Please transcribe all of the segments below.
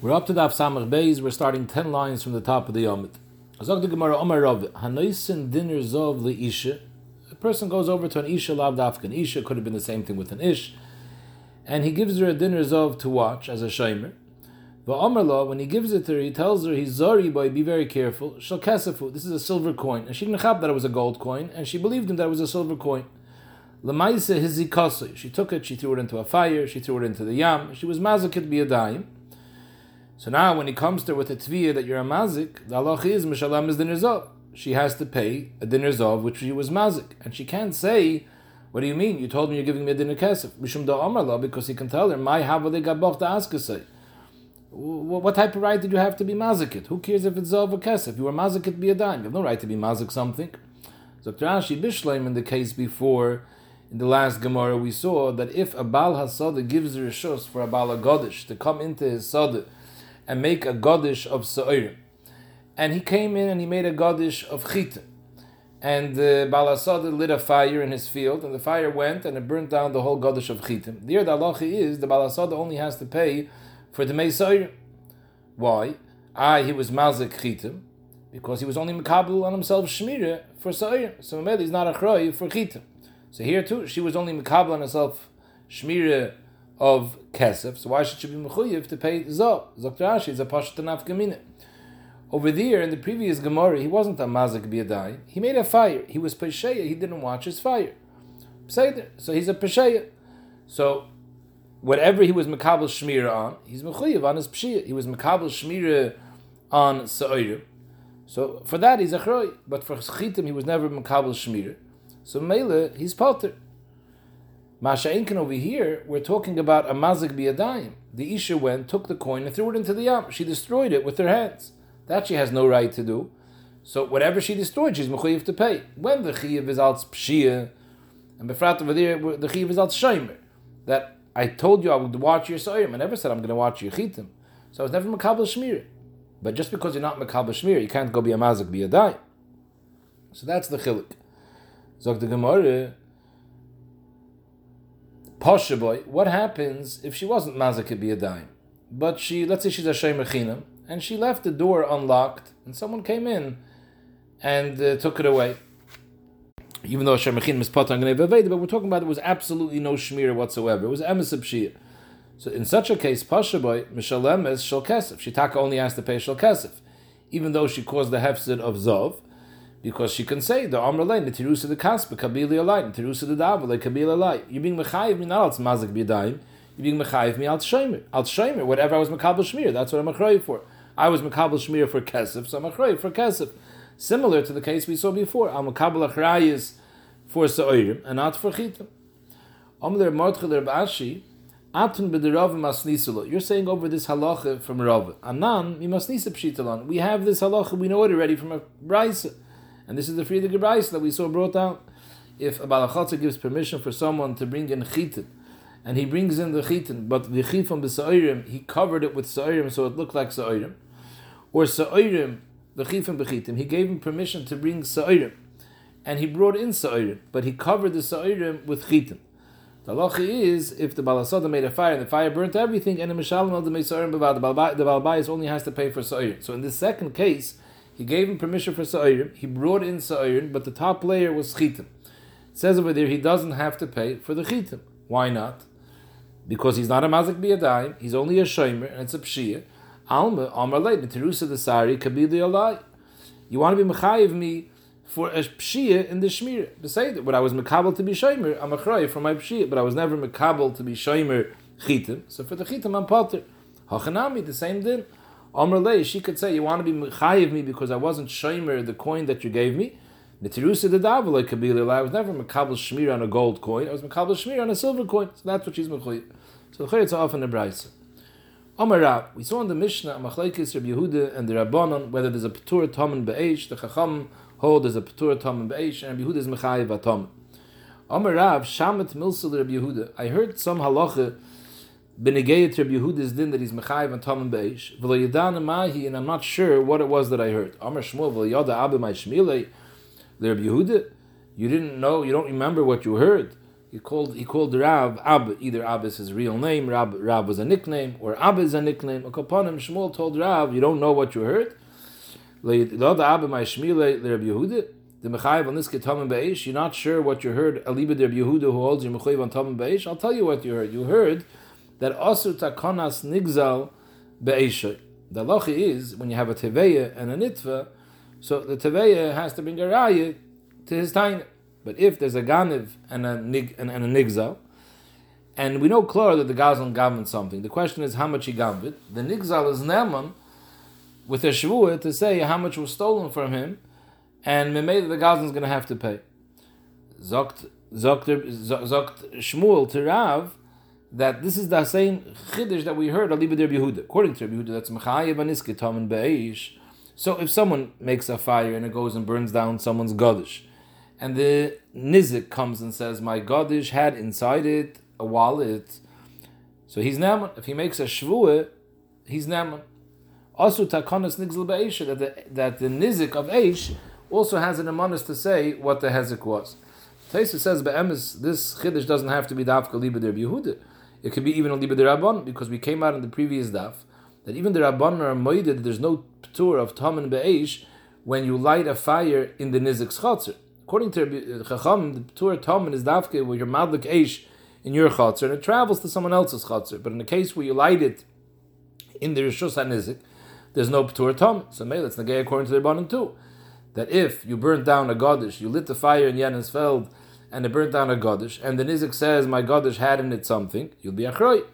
We're up to the Samach Beis. We're starting ten lines from the top of the Yomit. Azog the Gemara Omar Rav Hanoisin dinner zov li isha. A person goes over to an isha lav dafkan. Isha could have been the same thing with an ish, and he gives her a dinner zov to watch as a shomer. But Omar Law, when he gives it to her, he tells her he's zori boy, be very careful. Shal kasafu. This is a silver coin, and she didn't have that it was a gold coin, and she believed him that it was a silver coin. Lamaisa hizikasui. She took it, she threw it into a fire, she threw it into the yam. She was mazakit dime. So now, when he comes to her with a tviyah that you're a mazik, the halach is mishalam is dinner zov. She has to pay a dinner zov which she was mazik, and she can't say, "What do you mean? You told me you're giving me a dinner kesef." Mishum da because he can tell her, "My havale gaboch da askasei." What type of right did you have to be mazikit? Who cares if it's zov or kesef? You were mazikit be a dime. You have no right to be mazik something. So Rashi Bishleim in the case before, in the last Gemara, we saw that if a Baal Hasada gives rishos for a Baal to come into his Sada and make a Godish of Sa'irim. And he came in and he made a Godish of Chita. And the uh, Balasada lit a fire in his field, and the fire went and it burnt down the whole Godish of Chitim. There, the halacha is the Balasada only has to pay for the Mei Why? I, he was Mazik Chitim, because he was only Makabul on himself Shmira for Sa'ir. So maybe is not a Chroy for Chitim. So here too, she was only Makabul on herself Shmira of kesef. So why should she be mechuyev to pay zo? Dr. Rashi is a pashat nafkamina. Over there in the previous Gemara, he wasn't a mazik biyadai. He made a fire. He was pesheya. He didn't watch his fire. So he's a pesheya. So whatever he was makabel shmira on, he's mechuyev on his pshia. He was makabel shmira on sa'ir. So for that he's a chroy. But for chitim he was never makabel shmira. So mele he's potter. Masha'inkin over here, we're talking about a mazik biyadayim. The Isha went, took the coin, and threw it into the yam. She destroyed it with her hands. That she has no right to do. So whatever she destroyed, she's mechuyev to pay. When the chiyav is al pshia, and befrat over there, the chiyav is al shaymer. That I told you I would watch your soyim. I never said I'm going to watch your chitim. So I was never makabel shmir. But just because you're not makabel shmir, you can't go be a mazik biyadayim. So that's the chilik. Zog the Gemara. Pasha boy, what happens if she wasn't mazik be a? But she, let's say she's a shemer chinam, and she left the door unlocked, and someone came in and uh, took it away. Even though shemer chinam is potan but we're talking about it was absolutely no shmir whatsoever. It was emes shia. So in such a case, pasha boy mishalem shal kesef. Shitaka only has to pay shal kesef, even though she caused the hefsid of zov because she can say the Amr Lane, the Tirusa the Kaspa, Kabili the Tirusa the Davale, Kabili Alay. You're being Mechayiv me not als Mazik B'yadayim, you're being Mechayiv me al Shemer. Al Shemer, whatever I was Makabal Shmir, that's what I'm Mechayiv for. I was Makabal Shmir for Kesef, so I'm Mechayiv for Kesef. Similar to the case we saw before, I'm Makabal Achrayis for Sa'orim, and not for Chitim. Amr Mordchel Ashi, Atun b'derav masnisalo. You're saying over this halacha from Rav. Anan mi masnisa pshitalon. We have this halacha. We know it already from a brisa. And this is the Friedrich Gebreis that we saw brought out. If a Balachotza gives permission for someone to bring in chitin, and he brings in the chitin, but the chifam b'sa'irim, he covered it with sa'irim so it looked like sa'irim, or sa'irim, the chifam b'chitim, he gave him permission to bring sa'irim, and he brought in sa'irim, but he covered the sa'irim with chitin. The halacha is if the balasada made a fire and the fire burnt everything, and the mishalim of the mesarim the balbayis only has to pay for sa'irim. So in this second case, he gave him permission for Sa'irim. He brought in Sa'irim, but the top layer was Chitim. It says over there he doesn't have to pay for the Chitim. Why not? Because he's not a Mazik Biyadayim, he's only a Shomer, and it's a Pshia. Alma, Amar Leit, Terusa the Sari, Kabili Alai. You want to be Mechayiv me for a Pshia in the Shmir. Beside when I was Mekabel to be Shomer, I'm a for my Pshia, but I was never Mekabel to be Shomer Chitim. So for the Chitim, I'm Potter. Hachanami, the same din. Amrle, she could say, you want to be chayiv me because I wasn't shomer the coin that you gave me. Netirusa the davala kabila. I was never makabel shmir on a gold coin. I was makabel shmir on a silver coin. So that's what she's mechayiv. So the chayitz off in the brayse. Amar we saw in the Mishnah Machlekes Rabbi Yehuda and the Rabbanon whether there's a Petur Tom Be'esh. The Chacham hold there's a Petur Tom Be'esh, and Rabbi Yehuda is mechayiv atom. Amar Rav Shamet Milsel Rabbi Yehuda. I heard some halacha Benegayet Rabbi Yehuda's din that he's mechayiv and and Beish. V'lo yadana mahi, and I'm not sure what it was that I heard. Amar Shmuel v'lo yada abe my shmilei. Rabbi Yehuda, you didn't know, you don't remember what you heard. He called he called Rav Ab. Either Ab is his real name, Rab Rab was a nickname, or Ab is a nickname. Akapanim Shmuel told Rav, you don't know what you heard. The Ab my Shmile Rabbi Yehuda. The Mechayev on this Tamim Beish. You're not sure what you heard. Aliba Rabbi Yehuda who holds you Mechayev on Tamim Beish. I'll tell you what you heard. You heard that Asur Takonas Nigzal Beish. The lochi is when you have a teveya and a nitva, so the teveya has to bring a raya to his time. But if there's a ganiv and a nig and, and a nigzal, and we know clear that the gazlan gavin something. The question is how much he gavin. The nigzal is neman with a shvuah to say how much was stolen from him, and memela the is going to have to pay. Zokt zokt zokt Shmuel to Rav that this is the same chiddush that we heard Yehuda. According to Yehuda, that's Mechayev Aniske Tamen Be'eish. So if someone makes a fire and it goes and burns down someone's godish, and the nizik comes and says, "My godish had inside it a wallet," so he's naman. If he makes a shvuah, he's naman. Also, takonas nigzel be'eish that the that the nizik of eish also has an amonis to say what the hezek was. Taisa says be'emes this chiddush doesn't have to be dafka liba Yehuda. It could be even a liba der Rabban because we came out in the previous daf that even the Rabban are moided. There's no tour of tamen be'eish when you light a fire in the nizik's chatzir. According to uh, Chacham, the tour tamen is dafke where you're madlik eish in your chatzir and it travels to someone else's chatzir. But in the case where you light it in the rishus nizik, there's no tour tamen. So maybe it's nagay according to the Rabbanan too. That if you burnt down a godish, you lit the fire in Yenensfeld and it burnt down a godish, and the nizik says my godish had in it something, you'll be achroi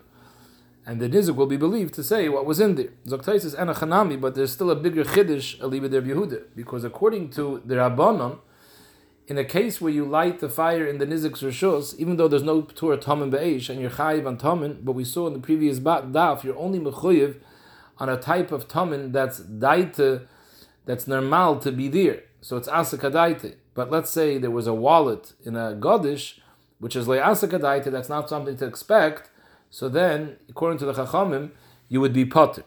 and the nizik will be believed to say what was in there. Zoktais is enachanami, but there's still a bigger chiddush aliba der Yehuda, because according to the Rabbanon, in a case where you light the fire in the nizik's rishus, even though there's no tur tamen be'esh and you're chayiv on tamen, but we saw in the previous daf, you're only mechuyev on a type of tamen that's daite, that's normal to be there. So it's asakadaite. But let's say there was a wallet in a godish, which is le'asakadaite, that's not something to expect so then, according to the Chachamim, you would be potter.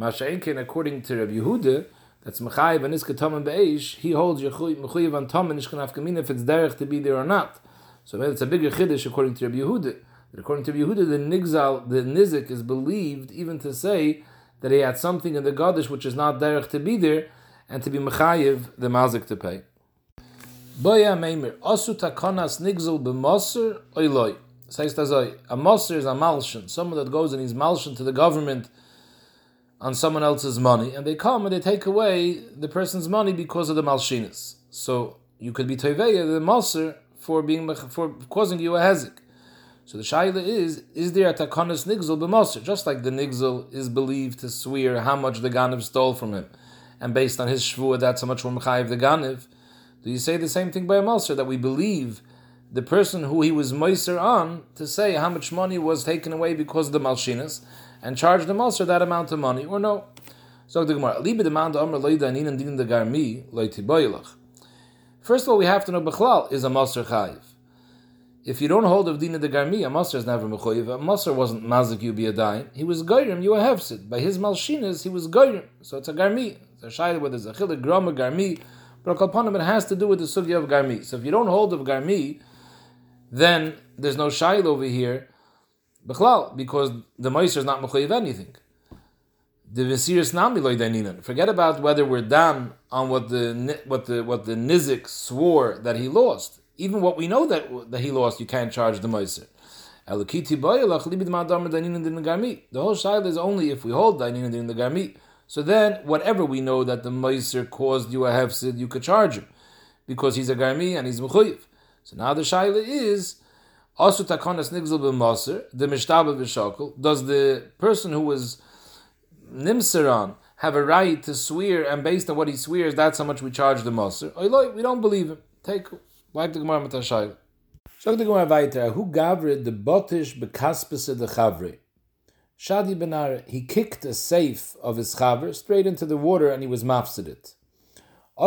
Masha'inkin, according to Rabbi Yehuda, that's Mechayiv and Iska Taman Be'esh, he holds Mechayiv and Taman Ishkan Afkamin if it's derech to be there or not. So it's a bigger Chiddush according to Rabbi Yehuda. But according to Rabbi Yehuda, the Nigzal, the Nizik is believed even to say that he had something in the Gadish which is not derech to be there, and to be Mechayiv, the Mazik to pay. Boya Meimer, Osu Takonas Nigzal B'Mosr Oiloi. Says a moser is a malshan, someone that goes and he's malshan to the government on someone else's money, and they come and they take away the person's money because of the malshinas. So you could be toiveya the moser for being for causing you a hezik. So the shaila is: Is there a takonis nigzel b'moser? Just like the nigzel is believed to swear how much the ganiv stole from him, and based on his shvuah, that's how much we're mechayiv the ganiv. Do you say the same thing by a moser that we believe? the person who he was moiser on to say how much money was taken away because of the malshinas and charge the moiser that amount of money or no. So the Gemara, demand amr din the garmi. First of all, we have to know Bechlal is a Maser Chayiv. If you don't hold of Dina the Garmi, a Maser is never Mechoyiv. A Maser wasn't Mazik, you be a dime. He was Goyrim, you a Hefsid. By his Malshinas, he was Goyrim. So it's a Garmi. It's a Shayla whether it's a Chilik, Groma, Garmi. But it has to do with the Sugya of Garmi. So if you don't hold of Garmi, then there's no shail over here, Bechlal, because the Meiser is not Mechayiv anything. The Visiris Nami Loidaninan. Forget about whether we're down on what the what the what the Nizik swore that he lost. Even what we know that that he lost, you can't charge the Meiser. The whole shaila is only if we hold dainin in the garmi. So then, whatever we know that the meiser caused you a hefsid, you could charge him because he's a garmi and he's mechuyev. So now the shaila is also takonas nigzel b'maser the mishtaba b'shakol. Does the person who was nimseran have a right to swear, and based on what he swears, that's how much we charge the maser? We don't believe him. Take wipe the gemara with shaila. Sag the gemara weiter. Who gavrid the botish bekaspese the chavre? Shadi Benar, he kicked a safe of his chaver straight into the water and he was mafsidit. The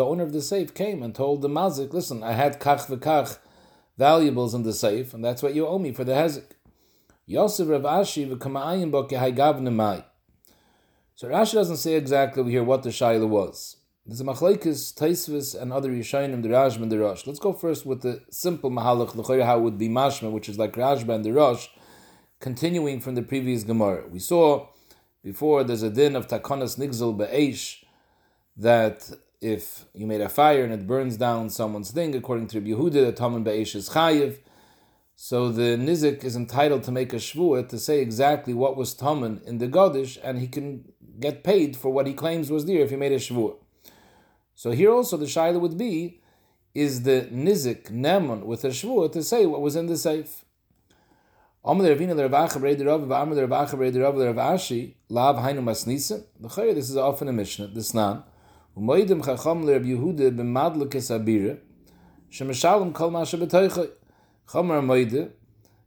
owner of the safe came and told the mazik, listen, I had kach v'kach valuables in the safe, and that's what you owe me for the hezik. Yosef Rav Ashi v'kama'ayin bo. So Rashi doesn't say exactly here what the shaila was. There's a machlekes, Taisvis, and other Yishayim, the Rashba and the Rosh. Let's go first with the simple mahalach, the how would be mashma, which is like Rashba and the Rosh, continuing from the previous Gemara. We saw before there's a din of takonas nigzel be'esh, that if you made a fire and it burns down someone's thing, according to Yehuda, the taman be'esh is chayiv. So the nizik is entitled to make a shvuah to say exactly what was taman in the godish, and he can get paid for what he claims was there if he made a shvuah. So here also the shaila would be, is the nizik nemon with a shvuah to say what was in the safe. This is often a Mishnah, chacham moide,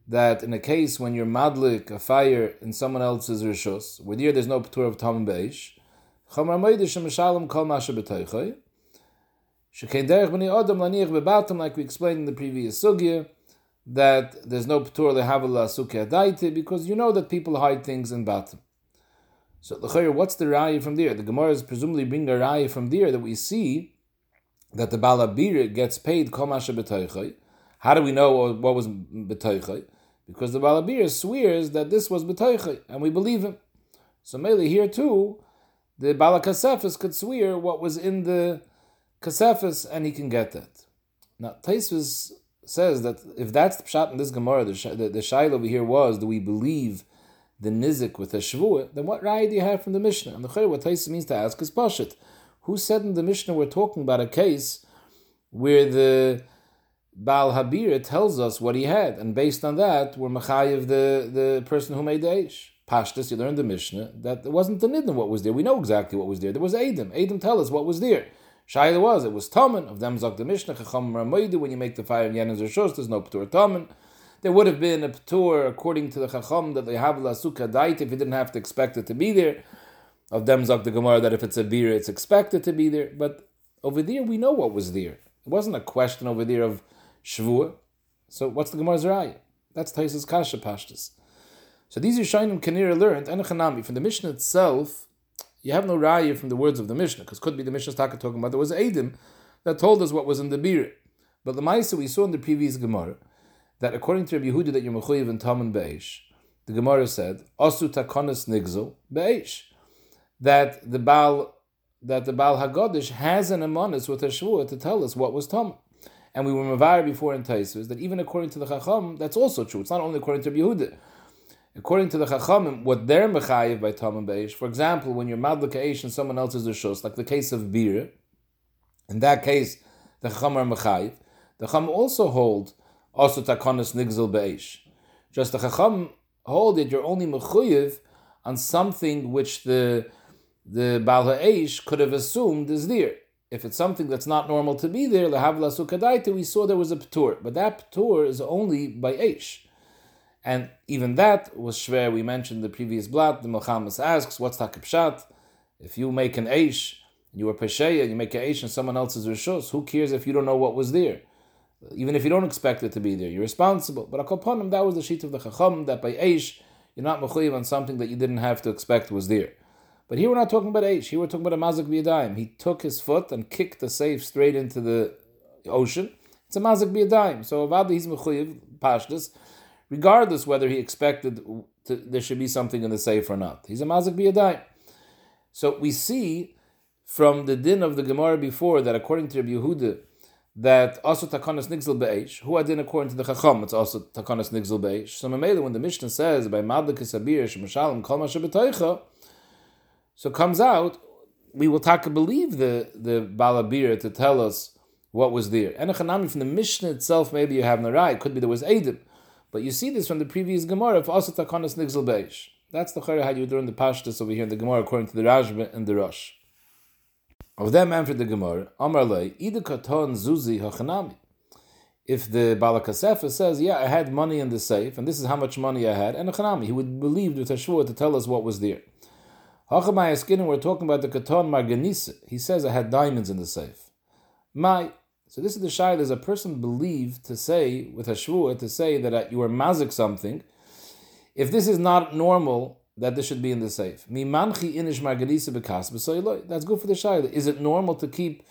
that in a case when you're madlik a fire in someone else's rishos, where there there's no patur of tam beish, chomer moide kol masha Derech odom laniach like we explained in the previous sugya, that there's no patur lehavala sukkah daite because you know that people hide things in batam. So the what's the raya from there? The Gemara is presumably bringing a raya from there that we see that the balabir gets paid komasha b'toichay. How do we know what was b'toichay? Because the balabir swears that this was b'toichay, and we believe him. So mainly here too, the balakasefis could swear what was in the kasefis, and he can get that. Now Taisvis says that if that's the pshat in this Gemara, the, the, the shail over here was, do we believe the nizik with a shvuah, then what raya do you have from the Mishnah? And the Chayr, what Taisa means to ask is pashit. Who said in the Mishnah we're talking about a case where the Baal Habir tells us what he had, and based on that, we're machayiv the, the person who made the Aish. Pashtus, you learned the Mishnah, that it wasn't the Nidin what was there. We know exactly what was there. There was Adam. Adam tell us what was there. Shaila was, it was Taman, of them Zok the Mishnah, Chacham Ramoidu, when you make the fire in Yenin Zershos, there's no Ptur Taman. There would have been a Ptur, according to the Chacham, that they have La Sukkah Dait, if you didn't have to expect it to be there. Of them Zok the Gemara, that if it's a beer, it's expected to be there. But over there, we know what was there. It wasn't a question over there of Shavua. So what's the Gemara's Raya? That's Taisa's Kasha Pashtas. So these are Shainim Kanira learned, and From the Mishnah itself, you have no raya from the words of the Mishnah, because could be the Mishnah's taka talking about there was Adim that told us what was in the beer. But the Maisa we saw in the previous Gemara that according to Rabbi Yehuda that you're mechuyev and Taman Beish, the Gemara said Asu takonis nigzel Beish that the Baal that the Baal Hagodish has an amonis with a shvua to tell us what was Tam. And we were mavar before in Taisus that even according to the Chacham, that's also true. It's not only according to Rabbi Yehuda according to the Chachamim, what they're mechayiv by and Beish, for example, when you're madlik and someone else is a shos, like the case of beer, in that case, the Chacham are mechayiv. The Chacham also hold also takonis nigzel Beish. Just the Chacham hold that you're only mechuyev on something which the the Baal Ha'esh could have assumed is there. If it's something that's not normal to be there, lehavla sukadaita, we saw there was a ptur, but that ptur is only by Eish. And even that was shver. We mentioned the previous blot. The Muhammad asks, "What's takipshat? If you make an aish, you are pesheya, you make an aish in someone else's rishos. Who cares if you don't know what was there? Even if you don't expect it to be there, you're responsible. But akoponim, that was the sheet of the chacham that by aish you're not mechuyev on something that you didn't have to expect was there. But here we're not talking about aish. Here we're talking about a mazik biyadayim. He took his foot and kicked the safe straight into the ocean. It's a mazik biyadayim. So avadi he's mechuyev pashtas regardless whether he expected to, there should be something in the safe or not. He's a mazik biyadai. So we see from the din of the Gemara before that according to Rabbi Yehuda, that also takanas nigzel be'esh, who adin according to the Chacham, it's also takanas nigzel be'esh. So Mamela, when the Mishnah says by madlik sabir shemashalim kol mashabetaycha, so comes out we will take believe the the balabir to tell us what was there. And a from the Mishnah itself, maybe you have narai. It could be there was Adim. But you see this from the previous Gemara of also Takonis Nigzel Beish. That's the Chayra how you learn the Pashtas over here in the Gemara according to the Rashba and the Rosh. Of them answered the Gemara, Amar Lei, Ida Katon Zuzi Hachanami. If the Balakasefa says, Yeah, I had money in the safe, and this is how much money I had, and a Chanami, he would believe with Hashua to tell us what was there. Hachamai Skinner, we're talking about the Katon Marganisa. He says, I had diamonds in the safe. My so this is the shayla: Does a person believe to say with a shvua to say that uh, you are mazik something? If this is not normal that this should be in the safe. That's good for the shaila. Is it normal to keep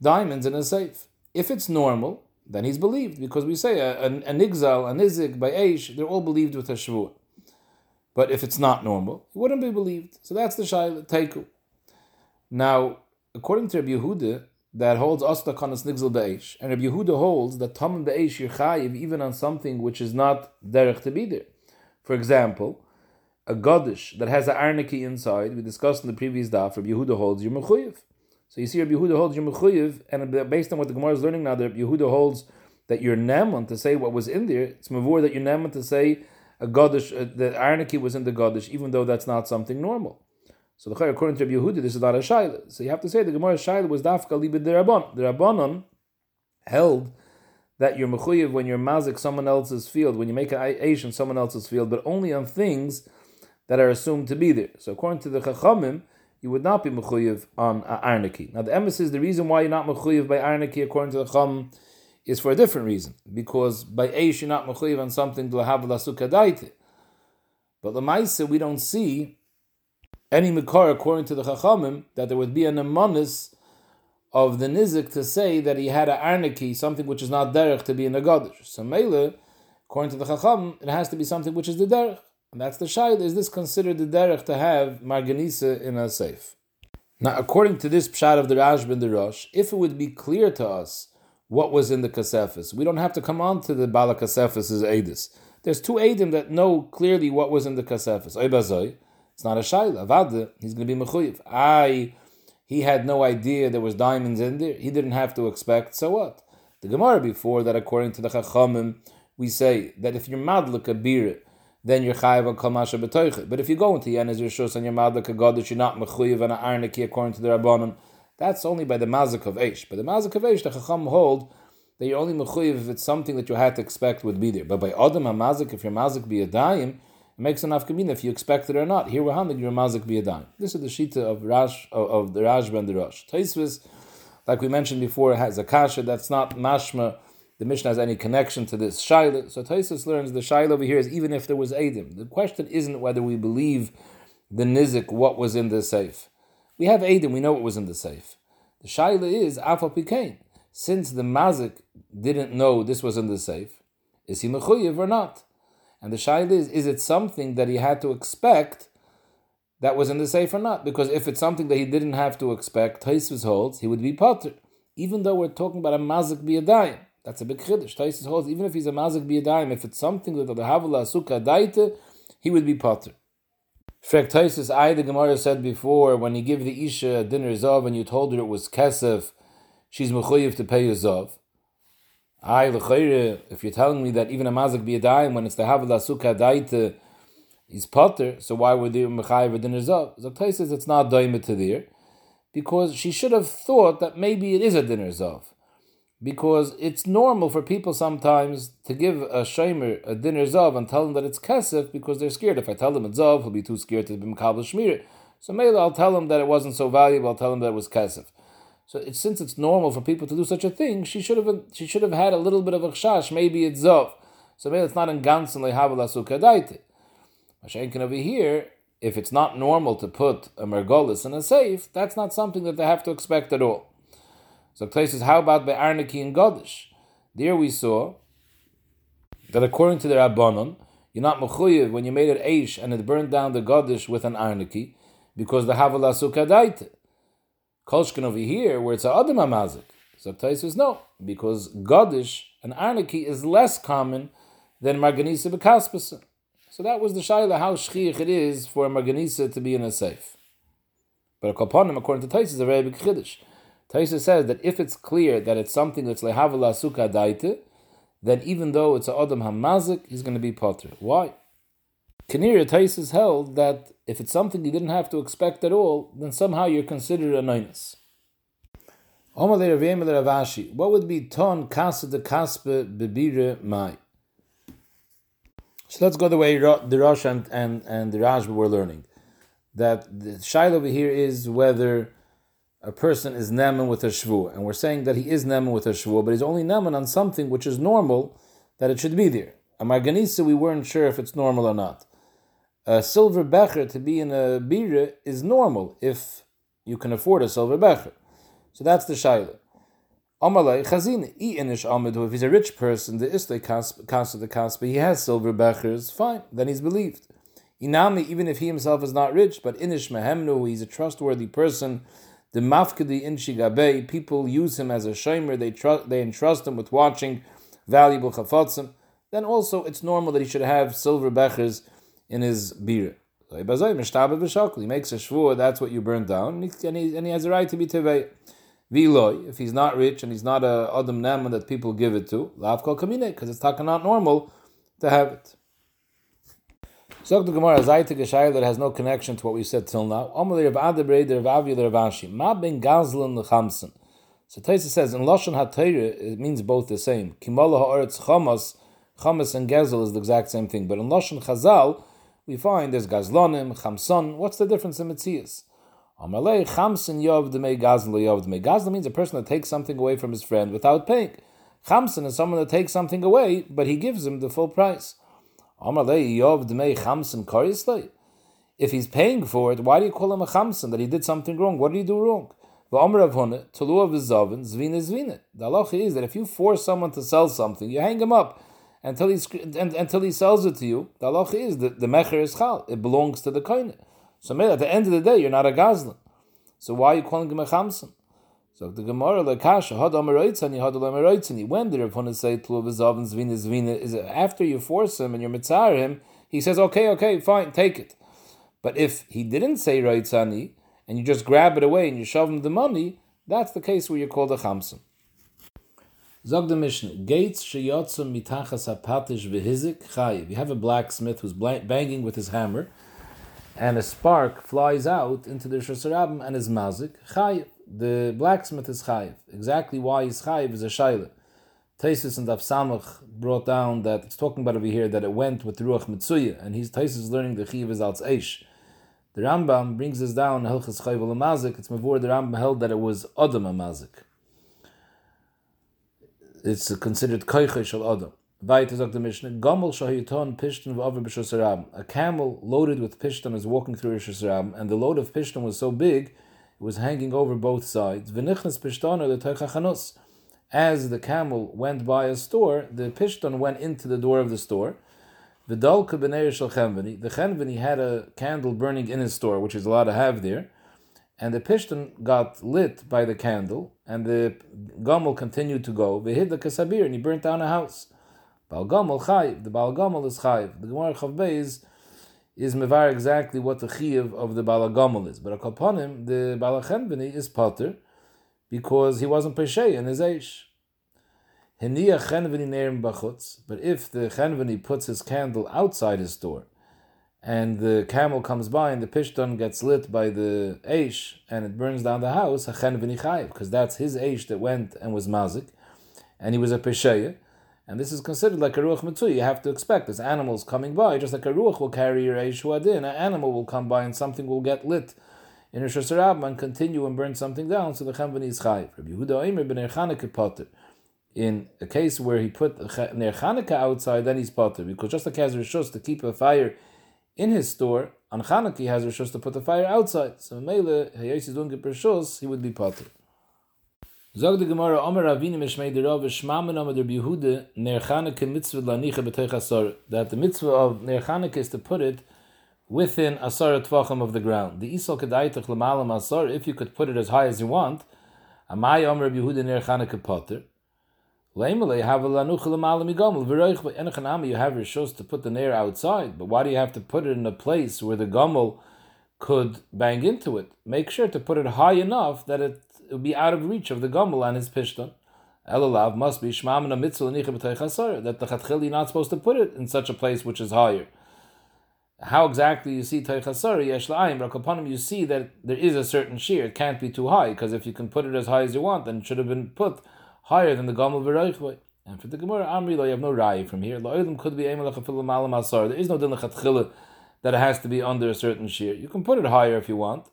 diamonds in a safe? If it's normal, then he's believed because we say a, an a nigzal, a nizik, by Aish, they're all believed with a shvuah. But if it's not normal, he wouldn't be believed. So that's the shaila teiku. Now, according to Rabbi Yehuda, that holds Asta Kanas Nigzel Be'esh, and Rabbi Yehuda holds that Tamim Be'esh you're chayiv even on something which is not derech to be there. For example, a godish that has an arniki inside, we discussed in the previous daf, Rabbi Yehuda holds you're mechuyev. So you see Rabbi Yehuda holds you're mechuyev, and based on what the Gemara is learning now, that Rabbi Yehuda holds that you're neman to say what was in there, it's mavur that you're neman to say a godish, uh, the arniki was in the godish, even though that's not something normal. So the according to Rabbi Yehuda, this is not a shaila. So you have to say the Gemara shaila was dafka libid the Rabban. The Rabbanon held that you're mechuyev when you're mazik someone else's field, when you make an aish in someone else's field, but only on things that are assumed to be there. So according to the Chachamim, you would not be mechuyev on uh, arniki. Now the emes is the reason why you're not mechuyev by arniki according to the Chacham is for a different reason. Because by aish you're not mechuyev on something to have lasukah daite. But the Maisa we don't see any Mikar, according to the Chachamim, that there would be an amonis of the Nizik to say that he had an Arniki, something which is not Derech, to be in a Gadish. So Mele, according to the Chacham, it has to be something which is the Derech. And that's the Shail. Is this considered the Derech to have Marganisa in a safe? Now, according to this Pshat of the Rashba and the Rosh, if it would be clear to us what was in the Kasefis, we don't have to come on to the Bala Kasefis' Edis. There's two Edim that know clearly what was in the Kasefis. Oibazoi, it's not a shayla. Avada, he's going to be mechuyev. I, he had no idea there was diamonds in there. He didn't have to expect. So what? The Gemara before that, according to the Chachamim, we say that if you're madlik a bir, then you're chayiv on kamasha betoichet. But if you go into Yenez Rishos and you're madlik a god that you're not mechuyev and arniki according to the Rabbanim, that's only by the mazik of Eish. By the mazik of Eish, the Chacham hold that you're only mechuyev if it's something that you had to expect would be there. But by Adam HaMazik, if your mazik be a daim, it makes an afkamina if you expect it or not. Here we're handling your mazik biyadayim. This is the shita of Rash of, of the Rashba and the Rosh. Taisvis, like we mentioned before, has a kasha that's not mashma. The Mishnah has any connection to this shaila. So Taisus learns the shaila over here is even if there was Adim. The question isn't whether we believe the nizik what was in the safe. We have Adim, we know what was in the safe. The shaila is afal pikain. Since the mazik didn't know this was in the safe, is he mechuyev or not? And the shaila is, is it something that he had to expect that was in the safe or not? Because if it's something that he didn't have to expect, Taisus holds, he would be potter. Even though we're talking about a mazik biyadayim. That's a big chiddush. Taisus holds, even if he's a mazik biyadayim, if it's something that the havla sukkah daite, he would be potter. fact, Taisus, I, the Gemara said before, when you give the Isha a dinner zov and you told her it was kesef, she's mechuyev to pay a zov. I if you're telling me that even a mazik be a dime when it's the havla sukkah daite is potter, so why would they mechayev din zav? Zaktai says it's not daime to there because she should have thought that maybe it is a dinner zav. Because it's normal for people sometimes to give a shamer a dinner zav and tell them that it's kesef because they're scared. If I tell them it's zav, he'll be too scared to be mekabel shmir. So maybe I'll tell them that it wasn't so valuable. I'll tell them that it was kesef. So it, since it's normal for people to do such a thing, she should have she should have had a little bit of a chash. Maybe it's zov. So maybe it's not in ganzen lehavala sukadaite. Mashenkin over here, if it's not normal to put a mergolis in a safe, that's not something that they have to expect at all. So places, how about by Arniki and Godish? There we saw that according to the Rabbanon, you're not mechuyev when you made it aish and it burned down the Godish with an Arniki because the Havala Sukkadaite. Kolshkin over here, where it's a Adam Amazik. So Tais no, because Godish and Arniki is less common than Marganisa Bekaspasa. So that was the Shaila, how shchiach it is for Marganisa to be in a safe. But a Koponim, according to Tais, is a very big Chiddush. Taisa says that if it's clear that it's something that's lehavala suka daite, then even though it's a adam hamazik, he's going to be potter. Why? Kanira Taisus held that if it's something you didn't have to expect at all, then somehow you're considered a neinus. What would be ton kasa de kaspe bebire mai? So let's go the way the Rosh and, and, and the Raj were learning. That the shaila over here is whether a person is neman with a shvu, and we're saying that he is neman with a shvu, but he's only neman on something which is normal that it should be there. A marganisa, we weren't sure if it's normal or not. A silver becher to be in a bira is normal if you can afford a silver becher. So that's the shaila. Amalei chazin inish amidu. If he's a rich person, the isle kaspa the kaspa, he has silver bechers. Fine, then he's believed. Inami, even if he himself is not rich, but inish mehemnu, he's a trustworthy person. The mafkadi in shigabe, people use him as a shomer. They they entrust him with watching valuable chafatzim. Then also, it's normal that he should have silver bechers in his beer. He makes a shvur, that's what you burn down, and he, and he has a right to be tevei. Viloy, if he's not rich and he's not a Adam Nama that people give it to, Lav Kol Kamine, because it's talking not normal to have it. So the Gemara Zayte Geshayel that has no connection to what we said till now. Adabrei. Ma ben. So Taisa says in Lashon HaTeire it means both the same. Kimala ha'aretz chamas, chamas and gezel is the exact same thing. But in Lashon Chazal we find there's Gazlonim, Chamson. What's the difference in Metzias? Amalei chamsin yov demei gazla yov demei. Gazla means a person that takes something away from his friend without paying. Chamsin is someone that takes something away, but he gives him the full price. Amalei yov demei chamsin korislei. If he's paying for it, why do you call him a chamsin? That he did something wrong. What did he do wrong? The halacha is that if you force someone to sell something, you hang him up until he until he sells it to you. The halacha is that the mecher is chal; it belongs to the koine. So at the end of the day, you're not a gazlan. So why are you calling him a chamson? So the Gemara lekasha had amaroitzani had amaroitzani. When the Rav Huna say tlu v'zav zvina zvina is after you force him and you're mitzar him, he says okay, okay, fine, take it. But if he didn't say roitzani and you just grab it away and you shove him the money, that's the case where you're called a chamson. Zog the Mishnah, Gates sheyotzum mitachas hapatish v'hizik chayiv. You have a blacksmith who's banging with his hammer, and a spark flies out into the Shosarabim and is mazik, chayiv. The blacksmith is chayiv. Exactly why he's chayiv is a shaila. Taisus and Samach brought down that it's talking about over here that it went with Ruach Mitsuya, and he's Taisus learning the Chiv is als Eish. The Rambam brings this down, Hilchas Chayiv Mazik, it's Mavur, the Rambam held that it was Adam Mazik. It's considered Koiche Shal Adam. Weiter sagt der Mishnah, Gomel shahiton pishton v'aver b'shosarab. A camel loaded with pishton is walking through Rishosarab, and the load of pishton was so big, it was hanging over both sides. V'nichnas the As the camel went by a store, the pishton went into the door of the store. V'dalka b'neir shal chenveni. The chenveni had a candle burning in his store, which is allowed to have there. And the pishton got lit by the candle, and the gomel continued to go. V'hid the kasabir, and he burnt down a house. Balgamel chayiv. The Balgamel is chayiv. The Gemara Chav Beis is mevar exactly what the chayiv of the Balgamel is. But upon him, the Baal Balachenbeni is potter because he wasn't peshay in his bachutz. But if the chenveni puts his candle outside his door, and the camel comes by and the pishton gets lit by the aish and it burns down the house, because that's his aish that went and was mazik, and he was a pesheya. And this is considered like a ruach mitzui. You have to expect there's animals coming by, just like a ruach will carry your Eishuadin. An animal will come by and something will get lit in Rosh and continue and burn something down. So the Chemvani is. Rabbi Yehuda ben. In a case where he put Ner outside, then he's potter because just like he has rishus to keep a fire in his store, on Chanukah he has rishus to put the fire outside. So Mele, is doing rishus, he would be potter. Zog de Gemara Omer Ravini Mishmei Omer de Yehuda Ner Chanukah mitzvah lanicha b'teich asar that the mitzvah of Ner Chanukah is to put it within asar tvachim of the ground. The isol kedaitach lemalam asar if you could put it as high as you want. Amai Omer Yehuda Ner Chanukah potter. You have your shos to put the nair outside, but why do you have to put it in a place where the gomel could bang into it? Make sure to put it high enough that it would be out of reach of the Gomel and his Pishton. Elalav must be Shmamina Mitzvah that the Chatchil you're not supposed to put it in such a place which is higher. How exactly you see Teichasari, Yesh La'ayim, you see that there is a certain shear. It can't be too high, because if you can put it as high as you want, then it should have been put higher than the Gomel V'Reichvoi. And for the Gemara, Amri, you have no rai from here. La'olim could be emelachafilam alam asar. There is no din that it has to be under a certain shear. You can put it higher if you want.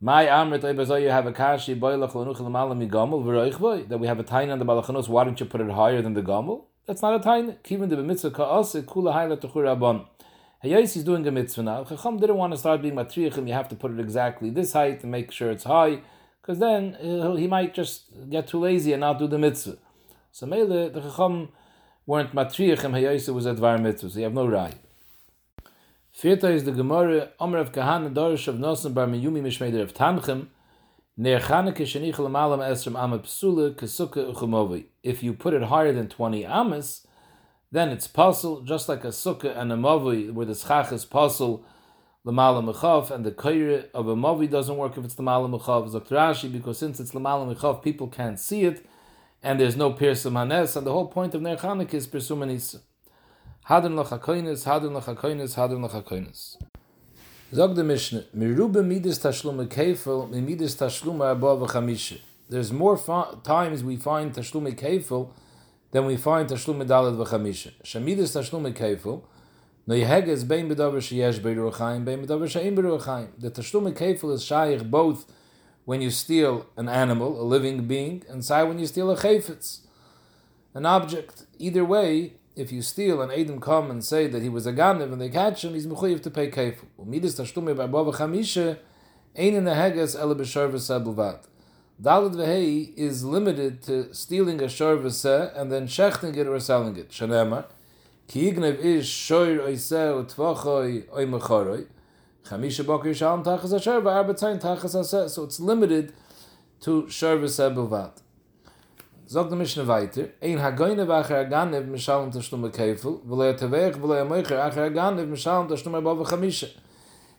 My amrit you have a kashi boilach lanuchel malam gamel v'roichboy that we have a tiny on the balachanus. Why don't you put it higher than the gamel? That's not a tiny. Even the mitzvah kaas kula hayla tuchur abon. Hayais is doing a mitzvah now. Chacham didn't want to start being matriachim. You have to put it exactly this height and make sure it's high, because then uh, he might just get too lazy and not do the mitzvah. So Mele, the Chacham weren't matriachim. Hayais was at var mitzvah. So you have no right. Vierter is the Gemara Omer of Kahana Dorish of Nosen Bar Meyumi Mishmeder of Tanchem. Ner Chaneke Shenich Lamalam Esrim Ama Psula Kesuka Uchumovi. If you put it higher than 20 Amas, then it's puzzle, just like a sukkah and a mavi, where the schach is puzzle, lamala mechav, and the kair of a mavi doesn't work if it's lamala mechav, Rashi, because since it's lamala mechav, people can't see it, and there's no pirsum hanes, and the whole point of Ner Chanukah is pirsum anisa. Hadon lachakoinis, hadon lachakoinis, hadon lachakoinis. Zog the Mishnah, mirube midas tashlume kefil, midas tashlume above chamisha. There's more times we find tashlume kefil than we find Tashlum Medalet v'chamisha. Shemidus Tashlum Keifel, The Tashlum Keifel is shaykh both when you steal an animal, a living being, and say when you steal a chayfetz, an object. Either way, if you steal and Adam come and say that he was a ganiv and they catch him, he's mechuyev to pay kefil. Umidus Tashlum Medalet v'chamisha, ein in the Heges ele b'shar v'seh Dalit Vehei is limited to stealing a shor v'seh and then shechting it or selling it. Shanema, ki ignev is shor oiseh u tvachoi oi mechoroi, chamisha bokir shalom tachas ha-shor v'arbetzayin tachas ha So it's limited to shor v'seh. Zog weiter, ein hagoyne aganev mishalom aganev mishalom.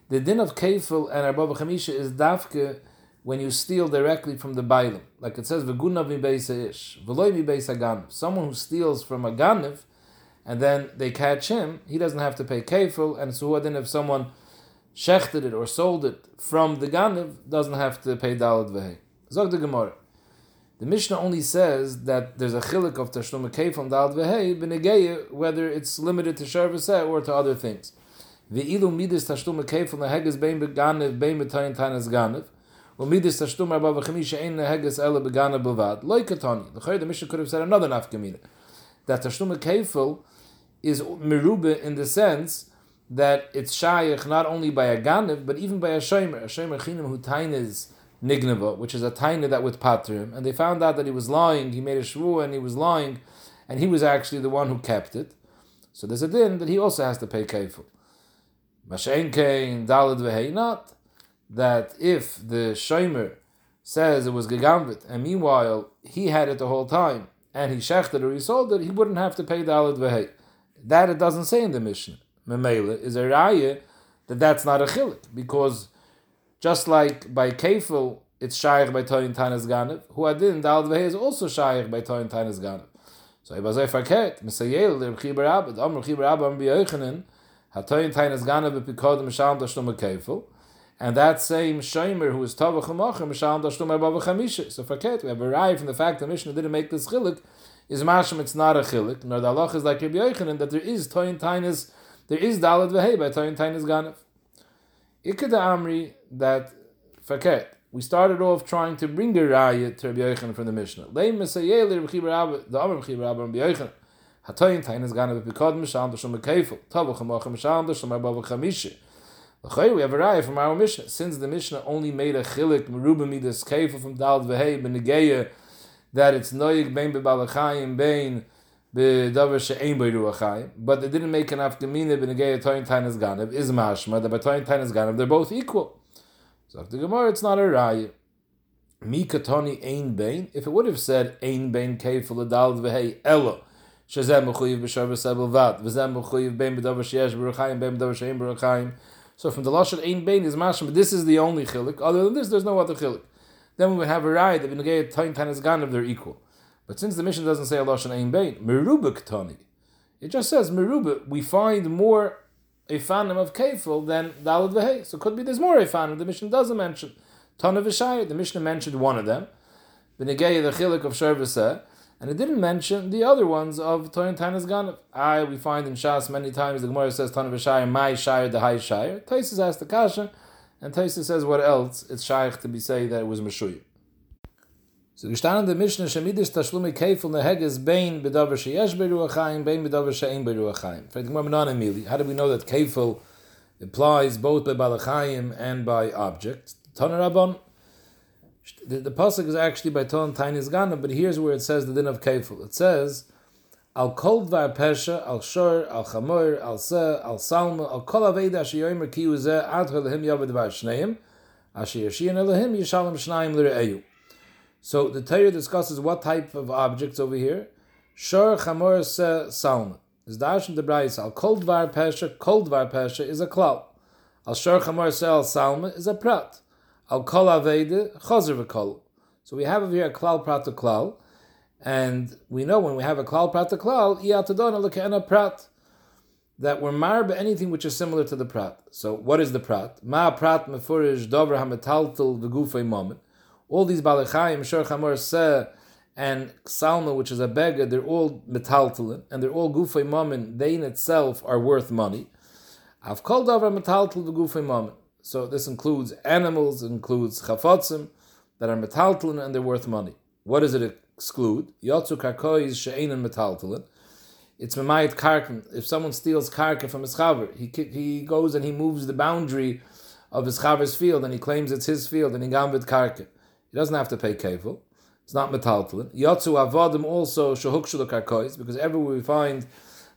The din of kefil and above chamisha is dafke when you steal directly from the Bailim. Like it says, V'gunav mi beisa ish, v'loi mi beisa ganiv. Someone who steals from a ganiv, and then they catch him, he doesn't have to pay kefil, and so then if someone shechted it or sold it from the ganiv, doesn't have to pay dalad Vehe. Zog the Gemara. The Mishnah only says that there's a chilik of tashlum kefil dalad v'hei, b'negeya, whether it's limited to shervaseh or to other things. V'ilu midis tashlum kefil neheges bein beganiv, bein betayin tanas ganiv, ומidis tashtum arba v'chamisha ein neheges ele begana bavad loy katani the the mission could have said another nafkamina that Tashlum kefil is merube in the sense that it's shayach not only by a ganiv but even by a shomer. A shomer chinim who tainas nignava which is a taina that would pater him. And they found out that he was lying. He made a shvu and he was lying. And he was actually the one who kept it. So there's a din that he also has to pay kefil Mashen kein dalad v'hei not that if the shomer says it was gegamvit, and meanwhile he had it the whole time, and he shechted or he sold it, he wouldn't have to pay dalad v'hei. That it doesn't say in the Mishnah. Memela is a raya that that's not a chilik, because just like by kefil, it's shaykh by toyin tanas ganev, who I didn't, dalad v'hei is also shaykh by toyin tanas ganev. So was a faket, misayel der khiber ab, am khiber ab am bi yochanan, hatoyin tanas ganev be shlomo kefil. And that same Shomer who is Tavach Hamachim, Mishal Dashtum Abba Chamisha. So forget, we have arrived from the fact that Mishnah didn't make this chilik, is Mashim, it's not a chilik, nor the Allah is like Rabbi Yochanan, that there is Toyin Tainis, there is Dalit Vehei by Toyin Tainis Ganav. Ikeda Amri, that, forget, we started off trying to bring a raya to Rabbi Yochanan from the Mishnah. Leim Mesayel, Rabbi Chibur Abba, the Amr Chibur Abba, Rabbi Yochanan. Hatoyin Tainis Ganav, Bikod Mishal Dashtum Kefil, Tavach Hamachim, Mishal Dashtum Abba Chamisha. We have a raya from our Mishnah. Since the Mishnah only made a chilik meruba midas keifa from Dal v'hei benegeya that it's noyig bein bebalachayim bein bedavar she'ein beiruachayim, but they didn't make enough gemina benegeya toyin tainas ganav is mashma that by tainas ganav they're both equal. So the Gemara, it's not a raya. Mi katoni ein bein. If it would have said ein bein keifa ledal v'hei elo. Shazem mechuyev b'shar v'sebel vat. V'zem mechuyev bein bedavar she'esh b'ruchayim bein bedavar she'ein b'ruchayim. So from the lashon ein bein is mashma, this is the only chilik. Other than this, there's no other chilik. Then we would have a raya that v'negei tain tanis ganav they're equal. But since the mission doesn't say a lashon ein bein, meruba it just says meruba. We find more efanim of kefil than dalad v'hei. So could be there's more efanim. The mission doesn't mention ton of The mission mentioned one of them. V'negei the chilik of shervaseh. And it didn't mention the other ones of Toyin Tanas Ganav. I, we find in Shas many times the Gemara says Tanav Shire, my Shire, the high Shire. Taisus asked the Kasha, and Taisus says what else it's Shaykh to be say that it was Meshuya. So gestanden der Mishnah Shemidis Tashlume Keifel Neheges Bein Bedavar Sheyesh Beruachayim Bein Bedavar Shein Beruachayim. Fact Gemara non immediately. How do we know that Keifel implies both by Balachayim and by objects? Tanarabon. The, the pasuk is actually by Ton Tainis Gana, but here's where it says the din of Keifel. It says Al Kol Dvar Pesha Al Shor Al Chamor Al Se Al Salma Al Kol Aveda Asher Yomer Ki Uzeh Ad Lehim Yavad Dvar Shneim Asher Yashin Lehim Yishalem Shnaim L'Re'eyu. So the Torah discusses what type of objects over here. Shor chamor se salma. Is darshan the brayis al kol dvar pesha, kol dvar pesha is a klal. Al shor chamor se al salma is a prat. Al kol avede chazer v'kol. So we have over here a klal prat to klal, and we know when we have a klal prat to klal, iyatadona l'ke'ena prat, that we're marb anything which is similar to the prat. So what is the prat? Ma prat mefurish dover hametaltel v'gufay moment all these balachayim, shor chamor se, and salma, which is a beggar, they're all metaltalin, and they're all gufay mammon. They in itself are worth money. I've called over metaltal the gufay mammon. So this includes animals, includes chafotzim that are metaltalin and they're worth money. What does it exclude? Yotzu karkois she'enin metaltalin. It's memayit karkin. If someone steals karka from his chaver, he he goes and he moves the boundary of his chaver's field and he claims it's his field and he gambit karka. He doesn't have to pay kefil. It's not metaltalin. Yatsu avodim also shehukshu karkois because everywhere we find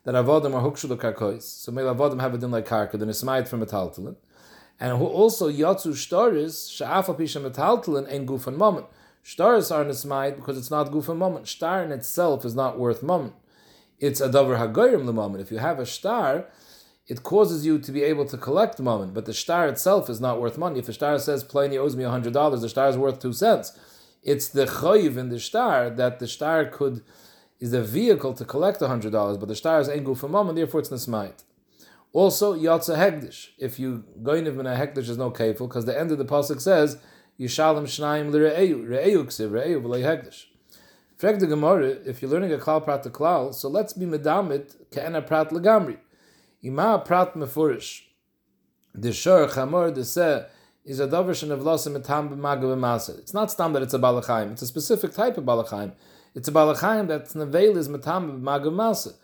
that avodim are hukshu karkois. So may avodim have a din like karka, then it's made from metaltalin. And who also yatsu shtaris sha'afa pisha metaltalin and gufan moment. Shtaris are nismaid because it's not gufan moment. Star in itself is not worth moment. It's a davar hagoyim the moment. If you have a star, it causes you to be able to collect moment, but the star itself is not worth money. If the star says Pliny owes me hundred dollars, the star is worth two cents. It's the chayiv in the star that the star could is a vehicle to collect hundred dollars, but the star is engu for moment, therefore it's nesmait. Also, yatsa hegdish. If you going in a hegdish is no kafel, because the end of the pasuk says Yishalem shnaim l're'eyu re'eyu re'eyu v'lei hegdish. Frag the Gemara, if you're learning a klal prat to klal, so let's be medamit ke'ena prat legamri. Ima prat mefurish. The shor chamor se is a davar of losim etam b'magav. It's not stam that it's a balachayim. It's a specific type of balachayim. It's a balachayim that's neveil is metam b'magav masa.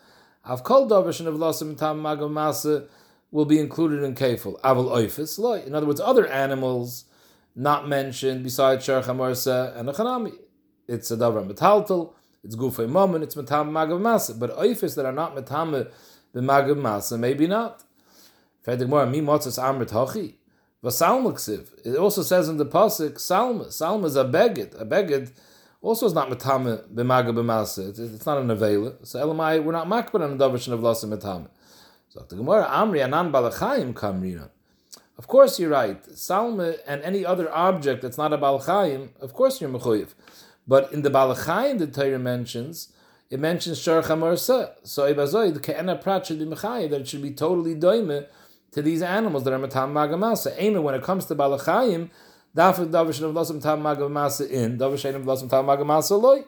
I've called davar of losim etam b'magav will be included in kefil. Aval oifis loy. In other words, other animals not mentioned besides shor chamor and a chanami. It's a davar metaltal. It's gufay moment. It's metam b'magav masa. But oifis that are not metam the magam masa, maybe not. It also says in the pasuk, Salma. Salma is a beged. A beged also is not metame b'maga b'masa. It's not an nevela. So Elamai, we're not makbar on the davish of lasa metame. So the Gemara Amri anan balachayim kamrina. Of course, you're right. Salma and any other object that's not a balachayim, of course you're mechuyev. But in the balachayim, the Torah mentions it mentions Shor Chamorsa. So Ibazoi, the Ke'ena Prat should be Mechayi, that it should be totally doime to these animals that are Matam Magamasa. Amen, when it comes to Balachayim, Dafik Davish of Losam Tam Magamasa in, Davish of Losam Tam Magamasa loy.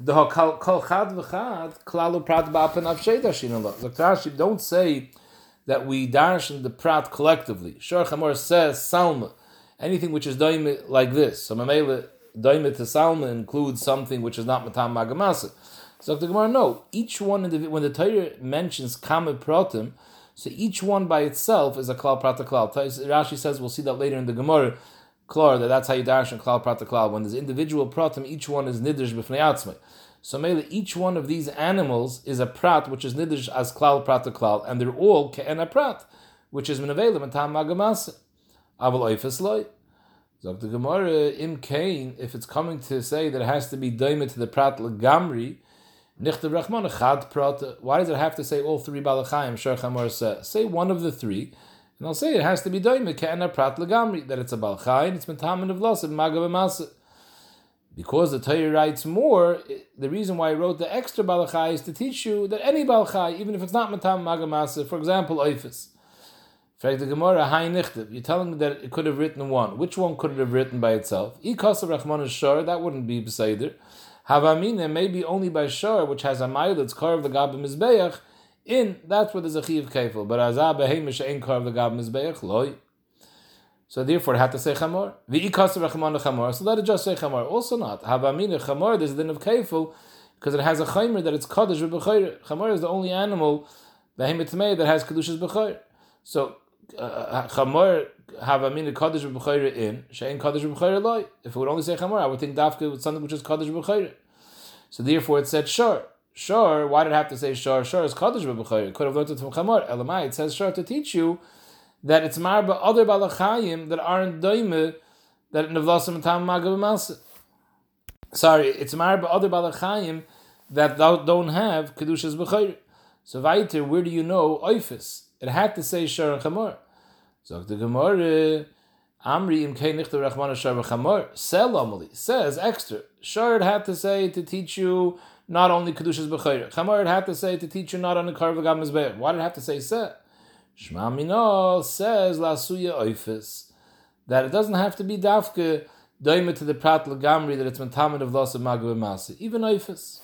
The Kol Chad V'chad, Klalu Prat Dashin Allah. Rashi, don't say that we darshan the Prat collectively. Shor Chamor says Salma, anything which is doime like this. So Mamela, Daimet to Salma includes something which is not Matam Magamasa. So the Gemara, no. Each one, when the Torah mentions Kame Pratim, so each one by itself is a Klal Prata Klal. Rashi says, we'll see that later in the Gemara, Klal, that that's how you dash in Klal Prata Klal. When there's individual Pratim, each one is Nidrish B'fnei Atzmai. So maybe each one of these animals is a prat, which is nidrish as klal prat to klal, and they're all ke'en prat, which is minavela matam magamasa. Aval oifes loy. Dr. Gemara, im kain, if it's coming to say that it has to be daima to the prat legamri, nichtav rachman chad prat. Why does it have to say all three balachayim? Shar Chamor says, say one of the three, and I'll say it has to be daima ke'ena prat legamri that it's a balachayim, it's metamin of loss magav masa. Because the Torah writes more, the reason why I wrote the extra balachai is to teach you that any balachai, even if it's not matam magamasa, for example, oifis, Frag the Gemara. You're telling me that it could have written one. Which one could it have written by itself? Ikasa Rachman Shor, that wouldn't be Beseder. Havamina, maybe only by Shor, which has a mile that's carved the Gab Mizbeach, in, that's where there's a Chiv Kefil. But Azah Behemish ain't carved the Gab Mizbeach, loy. So therefore, it had to say chamor. V'ikasar rechamon chamor. So let it just say chamor. Also not havamina chamor. There's a din of kefil because it has a chaymer that it's kaddish b'chayr. Chamor is the only animal behemoth that has kedushas b'chayr. So uh, chamor havamina kaddish b'chayr in shein kaddish b'chayr loy. If it would only say chamor, I would think dafka with something which is kaddish b'chayr. So therefore, it said shor. Shor. Why did it have to say shor? Shor is kaddish b'chayr. It could have learned it from chamor. Elamai. It says shor to teach you that it's marba other balachayim that aren't doime that nevlasim tam magav Sorry, it's marba other balachayim that thou don't have kedushas b'chayr. So weiter, where do you know oifis? It had to say shar chamor. So the Gemara, Amri im kein nicht der Rachman shar chamor. Sel amali says extra. Shar had to say to teach you not only kedushas b'chayr. Chamor had to say to teach you not on only karv v'gam Why did it have to say se? Shma Minol says Lasuya Oifis that it doesn't have to be dafke doime to the prat legamri that it's mentamin of loss of magav Even Oifis.